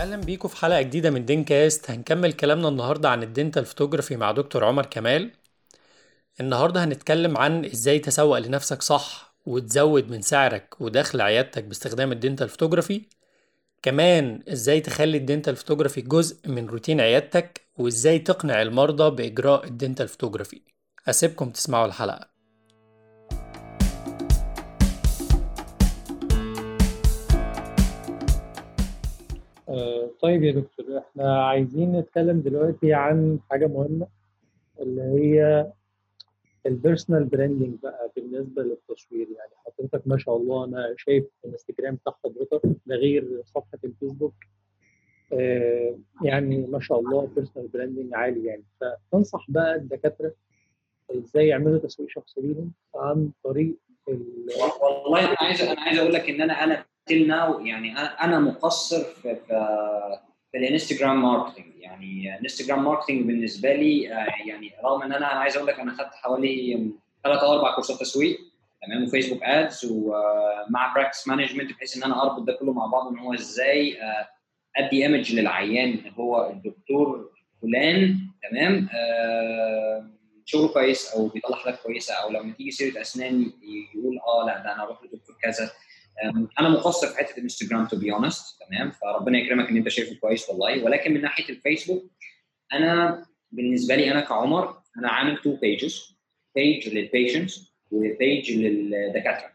أهلا بيكم في حلقة جديدة من DenCast هنكمل كلامنا النهارده عن ال dental photography مع دكتور عمر كمال. النهارده هنتكلم عن إزاي تسوق لنفسك صح وتزود من سعرك ودخل عيادتك باستخدام ال dental photography كمان إزاي تخلي ال dental photography جزء من روتين عيادتك وازاي تقنع المرضى بإجراء ال dental photography اسيبكم تسمعوا الحلقة. طيب يا دكتور إحنا عايزين نتكلم دلوقتي عن حاجة مهمة اللي هي ال personal branding بقى بالنسبة للتصوير. يعني حضرتك ما شاء الله أنا شايف الإنستجرام بتاع حضرتك ده غير صفحة الفيسبوك. آه، يعني ما شاء الله personal branding عالي يعني. فتنصح بقى الدكاترة إزاي يعملوا تسويق شخصي ليهم عن طريق ال- والله أنا عايز أنا عايز أقول لك إن أنا أنا till now يعني أنا مقصر في في, الانستجرام marketing يعني انستجرام marketing بالنسبة لي آه، يعني رغم إن أنا عايز أقول لك أنا خدت حوالي ثلاث أو أربع كورسات تسويق تمام وفيسبوك ads ومع practice management بحيث إن أنا أربط ده كله مع بعض إن هو إزاي آه، أدي image للعيان ان هو الدكتور فلان تمام آه، شغله كويس أو بيطلع حاجات كويسة أو لما تيجي سيرة أسنان يقول آه لأ ده أنا أروح لدكتور كذا. أنا مقصر في حتة الانستجرام to be honest تمام؟ فربنا يكرمك إن أنت شايفه كويس والله. ولكن من ناحية الفيسبوك أنا بالنسبة لي أنا كعمر أنا عامل two pages page لل patients و page للدكاترة.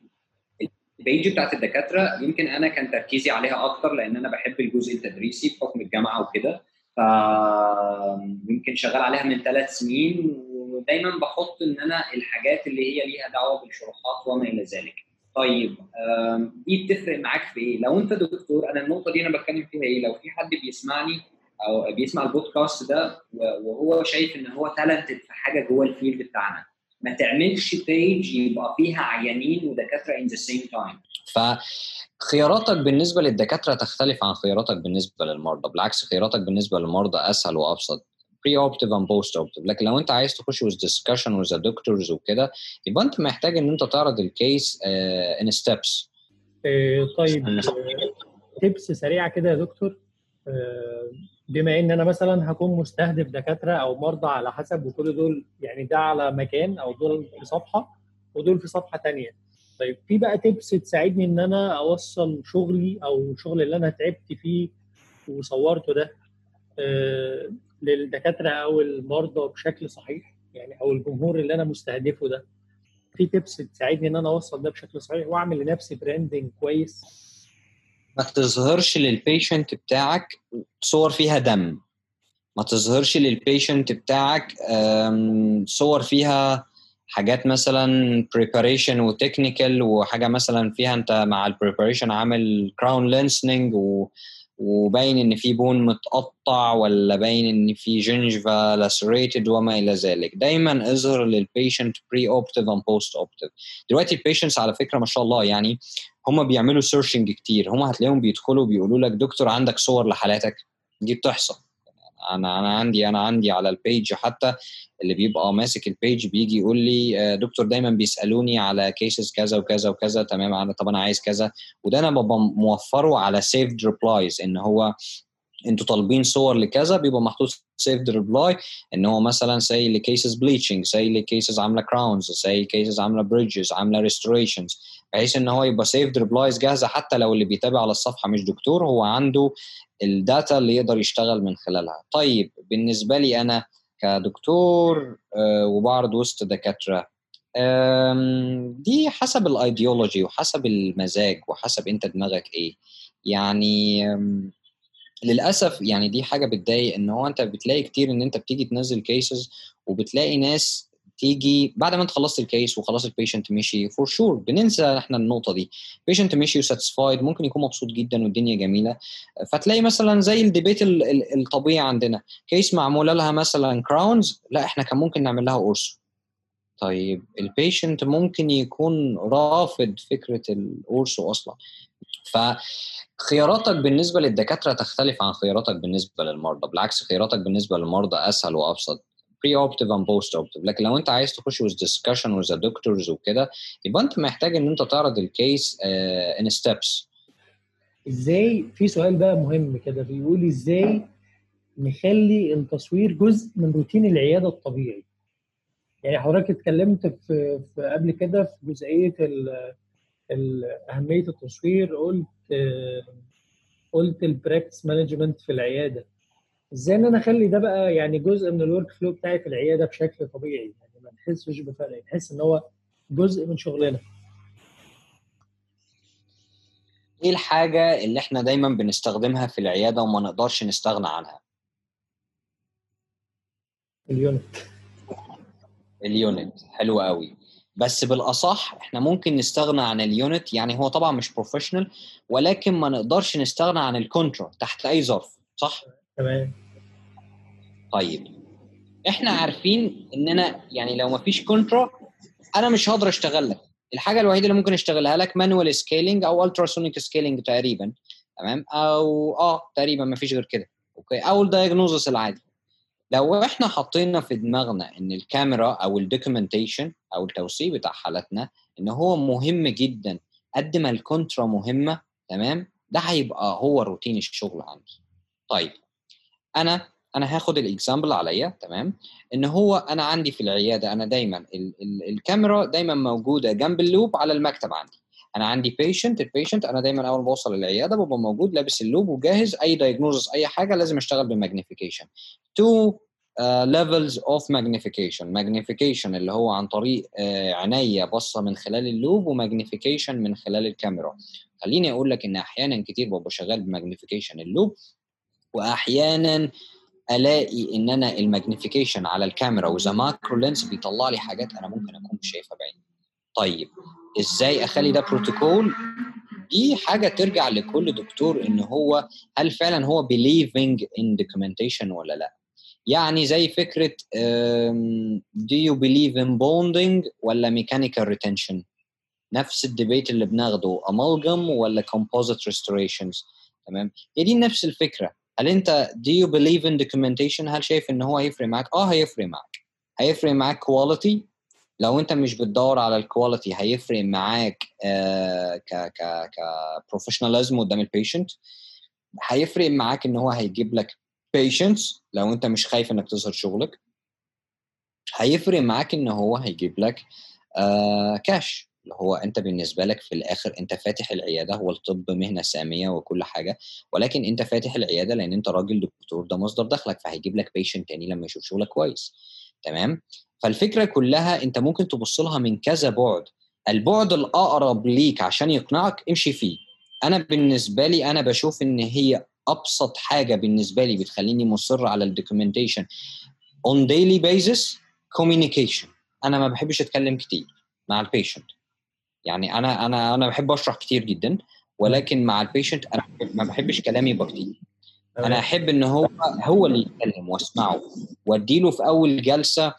ال page بتاعت الدكاترة يمكن أنا كان تركيزي عليها أكتر لأن أنا بحب الجزء التدريسي بحكم الجامعة وكده. ف يمكن شغال عليها من ثلاث سنين ودايما بحط إن أنا الحاجات اللي هي ليها دعوة بالشروحات وما إلى ذلك. طيب دي بتفرق معاك في إيه؟ لو أنت دكتور أنا النقطة دي أنا بتكلم فيها إيه؟ لو في حد بيسمعني أو بيسمع البودكاست ده وهو شايف إن هو talented في حاجة جوه ال field بتاعنا ما تعملش page يبقى فيها عيانين ودكاترة in the same time فخياراتك بالنسبة للدكاترة تختلف عن خياراتك بالنسبة للمرضى بالعكس خياراتك بالنسبة للمرضى أسهل وأبسط pre-operative and post-operative لكن لو انت عايز تخش with discussion with doctors وكده يبقى انت محتاج ان انت تعرض ال case in steps آه، طيب tips سريعة كده يا دكتور. آه، بما إن أنا مثلا هكون مستهدف دكاترة أو مرضى على حسب وكل دول يعني ده على مكان أو دول في صفحة ودول في صفحة تانية. طيب في بقى tips تساعدني إن أنا أوصل شغلي أو الشغل اللي أنا تعبت فيه وصورته ده. آه، للدكاترة أو المرضى بشكل صحيح يعني أو الجمهور اللي أنا مستهدفه ده في tips تساعدني إن أنا أوصل ده بشكل صحيح وأعمل لنفسي branding كويس؟ ما تظهرش لل patient بتاعك صور فيها دم. ما تظهرش لل patient بتاعك صور فيها حاجات مثلا preparation و technical وحاجة مثلا فيها أنت مع ال preparation عامل crown lengthening و وباين إن في bone متقطع ولا باين إن في gingiva lacerated وما إلى ذلك. دايما اظهر لل patient pre-operative and post-operative دلوقتي ال patients على فكرة ما شاء الله يعني هم بيعملوا searching كتير. هم هتلاقيهم بيدخلوا بيقولوا لك دكتور عندك صور لحالاتك؟ دي بتحصل. أنا أنا عندي أنا عندي على ال page حتى اللي بيبقى ماسك ال page بيجي يقول لي آه، دكتور دايما بيسألوني على cases كذا وكذا وكذا تمام أنا طب أنا عايز كذا. وده أنا ببقى موفره على saved replies إن هو أنتوا طالبين صور لكذا بيبقى محطوط saved reply إن هو مثلا زي ل cases bleaching زي ل cases عاملة crowns زي cases عاملة bridges عاملة restorations بحيث إن هو يبقى saved replies جاهزة حتى لو اللي بيتابع على الصفحة مش دكتور هو عنده ال data اللي يقدر يشتغل من خلالها. طيب بالنسبة لي أنا كدكتور آه، وبعرض وسط دكاترة دي حسب الايديولوجي وحسب المزاج وحسب أنت دماغك إيه. يعني للأسف يعني دي حاجة بتضايق إن هو أنت بتلاقي كتير إن أنت بتيجي تنزل cases وبتلاقي ناس تيجي بعد ما أنت خلصت ال case وخلاص ال patient مشي for sure بننسى إحنا النقطة دي. patient مشي و satisfied ممكن يكون مبسوط جدا والدنيا جميلة. فتلاقي مثلا زي ال debate ال- ال- الطبيعي عندنا case معمولة لها مثلا crowns لا إحنا كان ممكن نعمل لها ortho طيب ال patient ممكن يكون رافض فكرة ال ortho أصلا. فخياراتك بالنسبة للدكاترة تختلف عن خياراتك بالنسبة للمرضى بالعكس خياراتك بالنسبة للمرضى أسهل وأبسط. pre-operative and post-operative لكن لو أنت عايز تخش with discussion with doctors وكده يبقى أنت محتاج إن أنت تعرض ال case in steps إزاي؟ في سؤال بقى مهم كده بيقول إزاي نخلي التصوير جزء من روتين العيادة الطبيعي؟ يعني حضرتك اتكلمت في, في قبل كده في جزئية أهمية التصوير قلت قلت ال practice management في العيادة. إزاي إن أنا أخلي ده بقى يعني جزء من ال workflow بتاعي في العيادة بشكل طبيعي؟ يعني ما نحسش بفرق نحس إن هو جزء من شغلنا. إيه الحاجة اللي إحنا دايما بنستخدمها في العيادة وما نقدرش نستغنى عنها؟ ال unit. ال unit. حلو قوي. بس بالأصح إحنا ممكن نستغنى عن ال unit يعني هو طبعا مش professional ولكن ما نقدرش نستغنى عن ال contra تحت أي ظرف صح؟ تمام. طيب. إحنا عارفين إننا يعني لو ما فيش contra أنا مش هقدر أشتغل لك. الحاجة الوحيدة اللي ممكن أشتغلها لك manual scaling أو ultrasonic scaling تقريبا تمام؟ أو آه تقريبا ما فيش غير كده okay؟ أو ال diagnosis العادي. لو إحنا حطينا في دماغنا إن الكاميرا أو ال documentation أو التوثيق بتاع حالتنا إن هو مهم جدا قد ما ال contra مهمة تمام؟ ده هيبقى هو روتين الشغل عندي. طيب أنا أنا هاخد ال example عليا تمام؟ إن هو أنا عندي في العيادة أنا دايما ال ال الكاميرا دايما موجودة جنب ال loupe على المكتب عندي. أنا عندي patient ال patient أنا دايما أول ما بوصل العيادة ببقى موجود لابس ال loupe وجاهز أي diagnosis أي حاجة لازم أشتغل ب magnification two levels of magnification magnification اللي هو عن طريق uh, عينيا بصه من خلال ال loupe و magnification من خلال الكاميرا. خليني أقول لك إن أحيانا كتير ببقى شغال ب magnification ال loupe واحيانا ألاقي إن أنا ال magnification على الكاميرا with a macro lens بيطلع لي حاجات أنا ممكن أكون مش شايفها بعيني. طيب إزاي أخلي ده بروتوكول؟ دي حاجة ترجع لكل دكتور إن هو هل فعلا هو believing in documentation ولا لأ. يعني زي فكرة do you believe in bonding ولا mechanical retention نفس ال debate اللي بناخده amalgam ولا composite restorations تمام؟ هي دي نفس الفكرة. هل أنت do you believe in documentation هل شايف إن هو هيفرق معاك؟ آه هيفرق معاك. هيفرق معاك quality لو انت مش بتدور على ال quality هيفرق معاك آه ك ك ك professionalism قدام ال patient هيفرق معاك إن هو هيجيب لك patients لو انت مش خايف إنك تظهر شغلك. هيفرق معاك إن هو هيجيب لك آه كاش اللي هو انت بالنسبة لك في الآخر انت فاتح العيادة هو الطب مهنة سامية وكل حاجة ولكن انت فاتح العيادة لأن انت راجل دكتور ده مصدر دخلك فهيجيب لك patient تاني لما يشوف شغلك كويس. تمام؟ فالفكرة كلها أنت ممكن تبص لها من كذا بعد. البعد الأقرب ليك عشان يقنعك امشي فيه. أنا بالنسبة لي أنا بشوف إن هي أبسط حاجة بالنسبة لي بتخليني مصر على ال documentation on daily basis communication أنا ما بحبش أتكلم كتير مع ال patient يعني أنا أنا أنا بحب أشرح كتير جدا ولكن مع ال patient أنا ما بحبش كلامي يبقى كتير. أنا أحب إن هو هو اللي يتكلم وأسمعه. وأديله في أول جلسة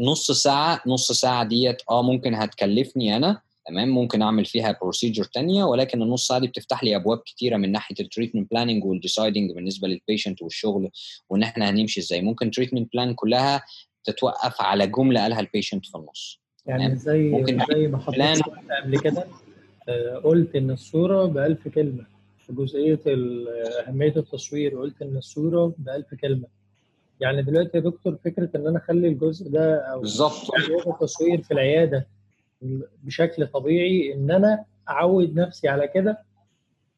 نص ساعة نص ساعة ديت آه ممكن هتكلفني أنا تمام ممكن أعمل فيها procedure تانية ولكن النص ساعة دي بتفتح لي أبواب كتيرة من ناحية ال treatment planning وال deciding بالنسبة لل patient والشغل وإن إحنا هنمشي إزاي. ممكن treatment plan كلها تتوقف على جملة قالها ال patient في النص. يعني زي ممكن زي ما حضرتك قبل كده آه، قلت إن الصورة بألف كلمة. في جزئيه أهمية التصوير. قلت إن الصورة بألف كلمة. يعني دلوقتي يا دكتور فكرة إن أنا أخلي الجزء ده أو بالظبط. التصوير في العيادة بشكل طبيعي إن أنا أعود نفسي على كده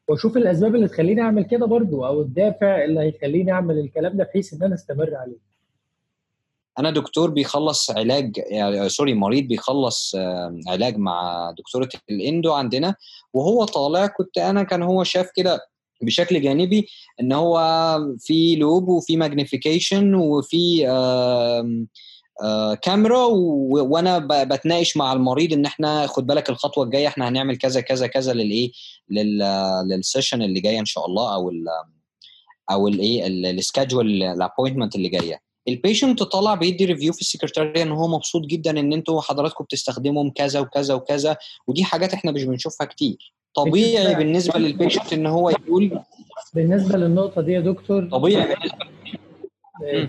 وأشوف الأسباب اللي تخليني أعمل كده برضو أو الدافع اللي هيخليني أعمل الكلام ده بحيث إن أنا أستمر عليه. أنا دكتور بيخلص علاج يعني سوري مريض بيخلص علاج مع دكتورة الإندو عندنا وهو طالع كنت أنا كان هو شاف كده بشكل جانبي إن هو في loupe وفي magnification وفي كاميرا وأنا بتناقش مع المريض إن إحنا خد بالك الخطوة الجاية إحنا هنعمل كذا كذا كذا للإيه؟ لل session اللي جاية إن شاء الله أو ال أو الإيه؟ ال schedule ال appointment اللي جاية. ال patient طالع بيدي review في السكرتارية إن هو مبسوط جدا إن أنتوا حضراتكم بتستخدمهم كذا وكذا وكذا ودي حاجات إحنا مش بنشوفها كتير. طبيعي بالنسبة لل patient إن هو يقول بالنسبة للنقطة دي يا دكتور طبيعي. بالنسبة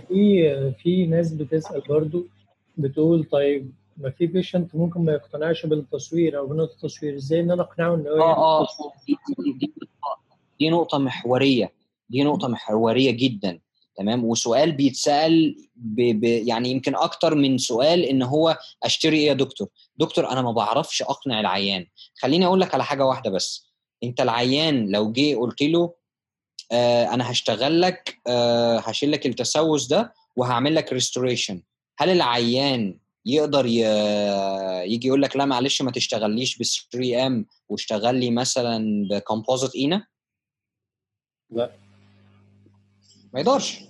في في ناس بتسأل برضو بتقول طيب ما في patient ممكن ما يقتنعش بالتصوير أو بنقطة التصوير إزاي إن أنا أقنعه إن هو آه آه. دي نقطة محورية. دي نقطة محورية جدا. تمام؟ وسؤال بيتسأل ب... ب... يعني يمكن أكتر من سؤال إن هو أشتري إيه يا دكتور؟ دكتور أنا ما بعرفش أقنع العيان. خليني أقول لك على حاجة واحدة بس. أنت العيان لو جه قلت له آه أنا هشتغل لك آه هشيل لك التسوس ده وهعمل لك restoration هل العيان يقدر ي... يجي يقول لك لا معلش ما تشتغليش ب 3M واشتغل لي مثلا ب composite اينا لا. ما يقدرش.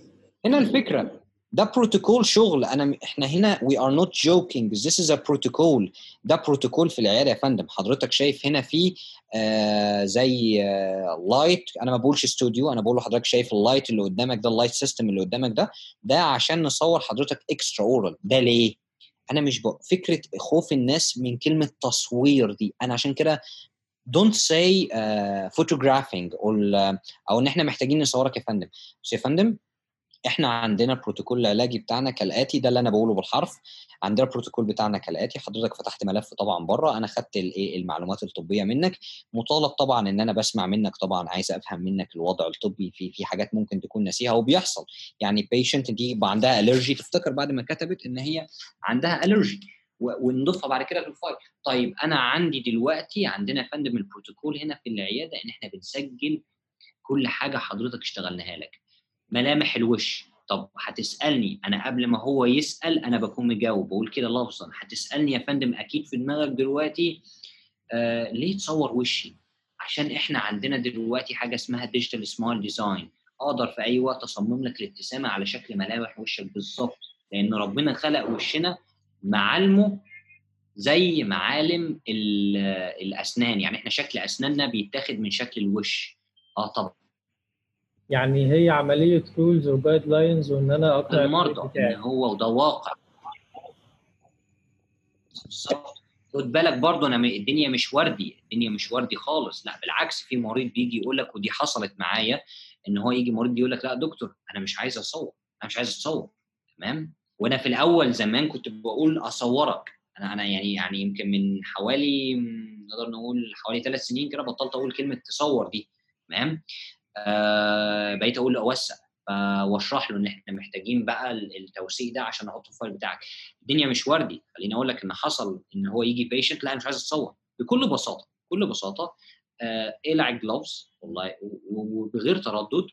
هنا الفكرة. ده بروتوكول شغل. أنا إحنا هنا we are not joking. This is a protocol. ده بروتوكول في العيادة يا فندم. حضرتك شايف هنا في آه زي آه light أنا ما بقولش استوديو أنا بقول لحضرتك شايف ال light اللي قدامك ده ال light system اللي قدامك ده. ده عشان نصور حضرتك extra oral ده ليه؟ أنا مش بقى فكرة خوف الناس من كلمة تصوير دي. أنا عشان كده say uh, photographing أو إن إحنا محتاجين نصورك يا فندم. بس يا فندم إحنا عندنا البروتوكول العلاجي بتاعنا كالآتي ده اللي أنا بقوله بالحرف. عندنا البروتوكول بتاعنا كالآتي حضرتك فتحت ملف طبعا بره أنا خدت الايه المعلومات الطبية منك. مطالب طبعا إن أنا بسمع منك طبعا عايز أفهم منك الوضع الطبي في في حاجات ممكن تكون ناسيها وبيحصل. يعني patient دي عندها allergy تفتكر بعد ما كتبت إن هي عندها allergy ونضيفها بعد كده في ال file. طيب أنا عندي دلوقتي عندنا يا فندم البروتوكول هنا في العيادة إن إحنا بنسجل كل حاجة حضرتك اشتغلناها لك. ملامح الوش. طب هتسألني أنا قبل ما هو يسأل أنا بكون مجاوب بقول كده لفظا. هتسألني يا فندم أكيد في دماغك دلوقتي آه ليه تصور وشي؟ عشان إحنا عندنا دلوقتي حاجة اسمها digital smile design أقدر في أي وقت أصمم لك الابتسامة على شكل ملامح وشك بالظبط لأن ربنا خلق وشنا معالمه زي معالم الأسنان. يعني إحنا شكل أسناننا بيتاخد من شكل الوش. آه طبعا. يعني هي عملية rules و guidelines وإن أنا اقنع المرضى إن هو وده واقع. خد بالك برضه أنا الدنيا مش وردي. الدنيا مش وردي خالص. لا بالعكس في مريض بيجي يقول لك ودي حصلت معايا إن هو يجي مريض يقول لك لا دكتور أنا مش عايز اصور أنا مش عايز اتصور تمام؟ وأنا في الأول زمان كنت بقول اصورك. أنا أنا يعني يعني يمكن من حوالي نقدر نقول حوالي ثلاث سنين كده بطلت أقول كلمة تصور دي تمام؟ آه بقيت أقول اوثق واشرح له ان إحنا محتاجين بقى التوثيق ده عشان احطه في ال file بتاعك. الدنيا مش وردي خليني أقول لك ان حصل ان هو يجي patient لا أنا مش عايز اتصور. بكل بساطة بكل بساطة آه اقلع ال gloves والله وبغير تردد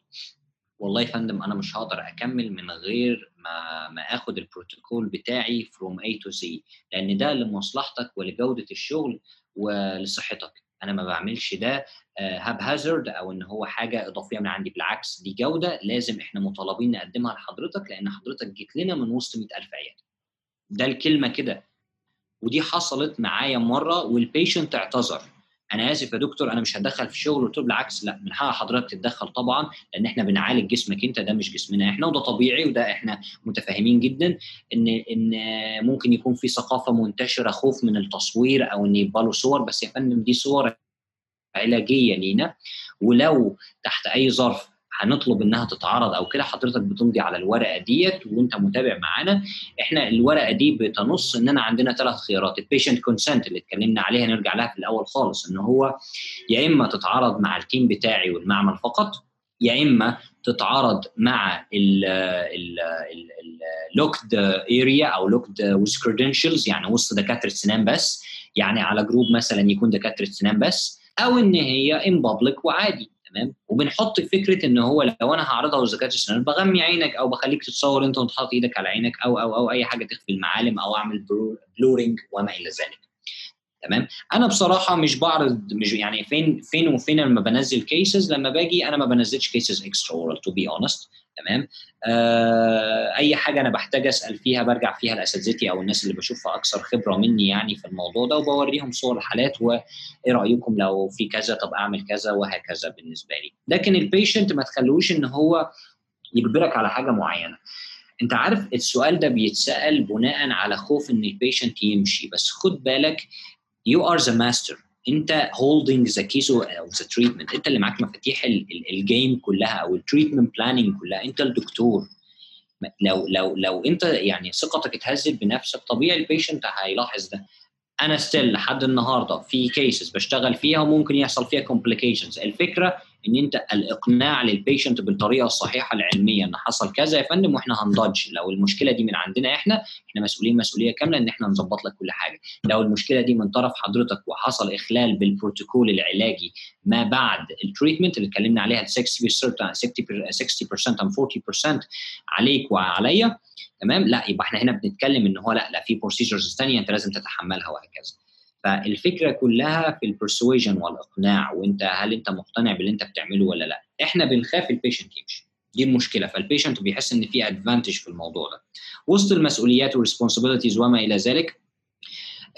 والله يا فندم أنا مش هقدر اكمل من غير ما ما آخد البروتوكول بتاعي from A to Z لأن ده لمصلحتك ولجودة الشغل ولصحتك. أنا ما بعملش ده هاب هازارد أو إن هو حاجة إضافية من عندي بالعكس دي جودة لازم إحنا مطالبين نقدمها لحضرتك لأن حضرتك جيت لنا من وسط 100000 عيادة. ده الكلمة كده. ودي حصلت معايا مرة والبيشنت اعتذر. أنا آسف يا دكتور أنا مش هتدخل في الشغل قلت له بالعكس لا من حق حضرتك تتدخل طبعا لأن إحنا بنعالج جسمك أنت ده مش جسمنا إحنا وده طبيعي وده إحنا متفاهمين جدا إن إن ممكن يكون في ثقافة منتشرة خوف من التصوير أو إن يبقى له صور بس يا فندم دي صور علاجية لينا ولو تحت أي ظرف هنطلب إنها تتعرض أو كده حضرتك بتمضي على الورقة ديت وأنت متابع معانا. إحنا الورقة دي بتنص اننا عندنا ثلاث خيارات ال patient consent اللي اتكلمنا عليها نرجع لها في الأول خالص إن هو يا إما تتعرض مع ال team بتاعي والمعمل فقط يا إما تتعرض مع ال locked area أو locked with credentials يعني وسط دكاترة سنان بس يعني على group مثلا يكون دكاترة سنان بس أو إن هي in public وعادي. تمام؟ وبنحط فكرة إن هو لو أنا هعرضها لدكاترة السنان بغمي عينك أو بخليك تتصور أنت وأنت حاطط إيدك على عينك أو أو أو أي حاجة تخفي المعالم أو أعمل blurring وما إلى ذلك. تمام؟ أنا بصراحة مش بعرض مش يعني فين فين وفين لما بنزل cases لما باجي أنا ما بنزلش cases extra to be honest تمام؟ آه أي حاجة أنا بحتاج أسأل فيها برجع فيها لأساتذتي أو الناس اللي بشوفها أكثر خبرة مني يعني في الموضوع ده وبوريهم صور الحالات وايه رأيكم لو في كذا طب أعمل كذا وهكذا بالنسبة لي. لكن ال patient ما تخلوش إن هو يجبرك على حاجة معينة. أنت عارف السؤال ده بيتسأل بناء على خوف إن ال patient يمشي بس خد بالك you are the master. انت holding the keys of the treatment. انت اللي معاك مفاتيح ال game كلها أو ال treatment planning كلها. انت الدكتور. لو لو لو انت يعني ثقتك اتهزت بنفسك طبيعي ال patient هيلاحظ ده. أنا still لحد النهارده في cases بشتغل فيها وممكن يحصل فيها complications. الفكرة إن أنت الإقناع لل patient بالطريقة الصحيحة العلمية إن حصل كذا يا فندم وإحنا هنضج لو المشكلة دي من عندنا إحنا إحنا مسؤولين مسؤولية كاملة إن إحنا نظبط لك كل حاجة. لو المشكلة دي من طرف حضرتك وحصل إخلال بالبروتوكول العلاجي ما بعد ال treatment اللي اتكلمنا عليها 60% 60% 40% عليك وعليا تمام؟ لا يبقى إحنا هنا بنتكلم إن هو لا لا في procedures ثانية أنت لازم تتحملها وهكذا. فالفكرة كلها في ال persuasion والإقناع وأنت هل أنت مقتنع باللي أنت بتعمله ولا لا؟ إحنا بنخاف ال patient يمشي. دي المشكلة. فال patient بيحس إن في advantage في الموضوع ده. وسط المسؤوليات وال responsibilities وما إلى ذلك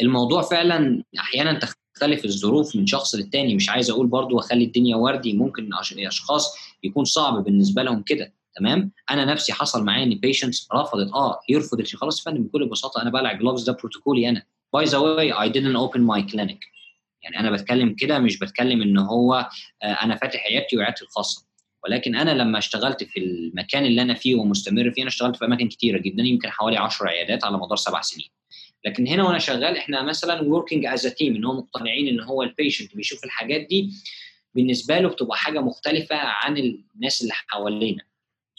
الموضوع فعلا أحيانا تختلف الظروف من شخص للتاني. مش عايز أقول برضو واخلي الدنيا وردي ممكن أشخاص يكون صعب بالنسبة لهم كده. تمام؟ أنا نفسي حصل معايا إن patients رفضت. آه يرفض خلاص يا فندم بكل بساطة أنا بقلع gloves ده بروتوكولي أنا. by the way I didn't open my clinic. يعني أنا بتكلم كده مش بتكلم إن هو أنا فاتح عيادتي وعيادتي الخاصة. ولكن أنا لما اشتغلت في المكان اللي أنا فيه ومستمر فيه أنا اشتغلت في أماكن كتيرة جدا يمكن حوالي 10 عيادات على مدار سبع سنين. لكن هنا وأنا شغال إحنا مثلا working as a team إن هو مقتنعين إن هو ال patient بيشوف الحاجات دي بالنسبة له بتبقى حاجة مختلفة عن الناس اللي حوالينا.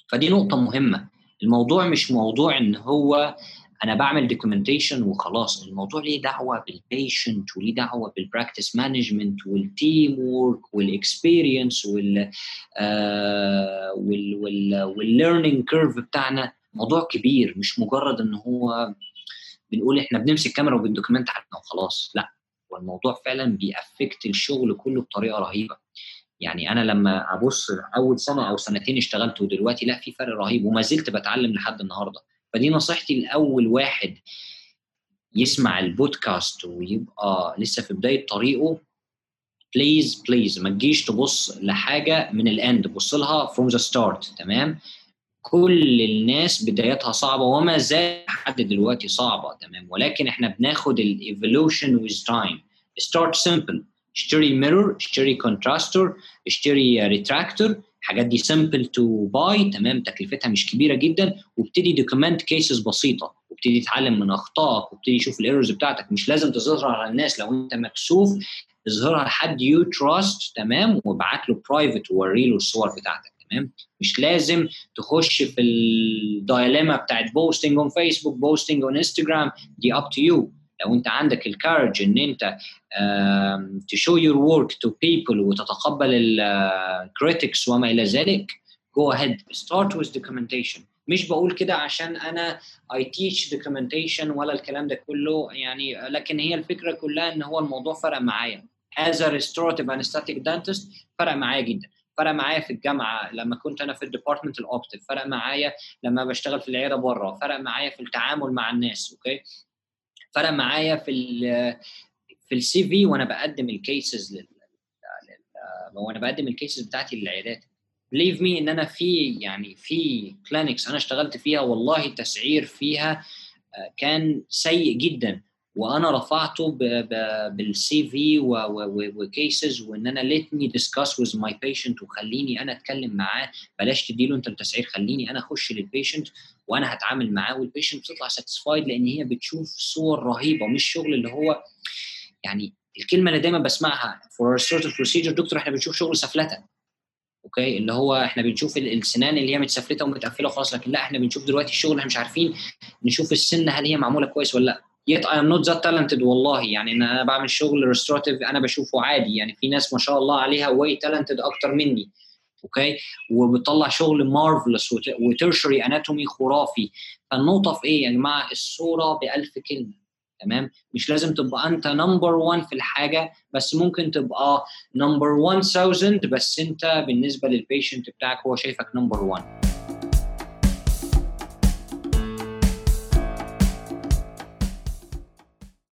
فدي نقطة مهمة. الموضوع مش موضوع إن هو أنا بعمل documentation وخلاص. الموضوع ليه دعوة بال patient وليه دعوة بال practice management وال teamwork وال experience وال وال learning curve بتاعنا. موضوع كبير. مش مجرد إن هو بنقول إحنا بنمسك كاميرا وبن document حاجتنا وخلاص. لا. هو الموضوع فعلا بي affect الشغل كله بطريقة رهيبة. يعني أنا لما أبص أول سنة أو سنتين اشتغلت ودلوقتي لا في فرق رهيب وما زلت بتعلم لحد النهارده. فدي نصيحتي لأول واحد يسمع البودكاست ويبقى لسه في بداية طريقه please please ما تجيش تبص لحاجة من ال end بص لها from the start تمام؟ كل الناس بدايتها صعبة وما زال لحد دلوقتي صعبة تمام؟ ولكن إحنا بناخد ال evolution with time start simple اشتري mirror اشتري contrastor اشتري retractor الحاجات دي simple to buy تمام؟ تكلفتها مش كبيرة جدا. وابتدي document cases بسيطة. وابتدي تتعلم من أخطائك. وابتدي تشوف ال errors بتاعتك. مش لازم تظهرها على الناس. لو أنت مكسوف اظهرها لحد you trust تمام؟ وابعت له private ووري له الصور بتاعتك تمام؟ مش لازم تخش في ال dilemma بتاعت posting on Facebook posting on Instagram دي up to you لو انت عندك ال courage ان انت to show your work to people وتتقبل ال critics وما إلى ذلك go ahead. Start with documentation. مش بقول كده عشان أنا I teach documentation ولا الكلام ده كله يعني لكن هي الفكرة كلها إن هو الموضوع فرق معايا. A restorative and aesthetic dentist فرق معايا جدا. فرق معايا في الجامعة لما كنت أنا في ال department ال operative فرق معايا لما بشتغل في العيادة بره. فرق معايا في التعامل مع الناس okay فرق معايا في ال في ال CV وأنا بقدم ال cases وأنا بقدم ال cases بتاعتي للعيادات. believe me إن أنا في يعني في clinics أنا اشتغلت فيها والله التسعير فيها كان سيء جدا. وأنا رفعته بال CV و cases وإن أنا let me discuss with my patient وخليني أنا أتكلم معاه. بلاش تديله أنت التسعير خليني أنا أخش لل patient وأنا هتعامل معاه. وال patient بتطلع satisfied لأن هي بتشوف صور رهيبة مش شغل اللي هو يعني الكلمة اللي دايما بسمعها for restorative procedure دكتور إحنا بنشوف شغل سفلتة. okay؟ اللي هو إحنا بنشوف السنان اللي هي متسفلتة ومتقفلة وخلاص لكن لا إحنا بنشوف دلوقتي الشغل إحنا مش عارفين نشوف السن هل هي معمولة كويس ولا لأ. Yet I am not that talented والله يعني ان أنا بعمل شغل restorative أنا بشوفه عادي. يعني في ناس ما شاء الله عليها way talented أكتر مني. okay وبتطلع شغل marvelous و tertiary anatomy خرافي. فالنقطة في إيه يا جماعة؟ الصورة بألف كلمة. تمام؟ مش لازم تبقى أنت number 1 في الحاجة بس ممكن تبقى number 1000 بس أنت بالنسبة لل patient بتاعك هو شايفك number 1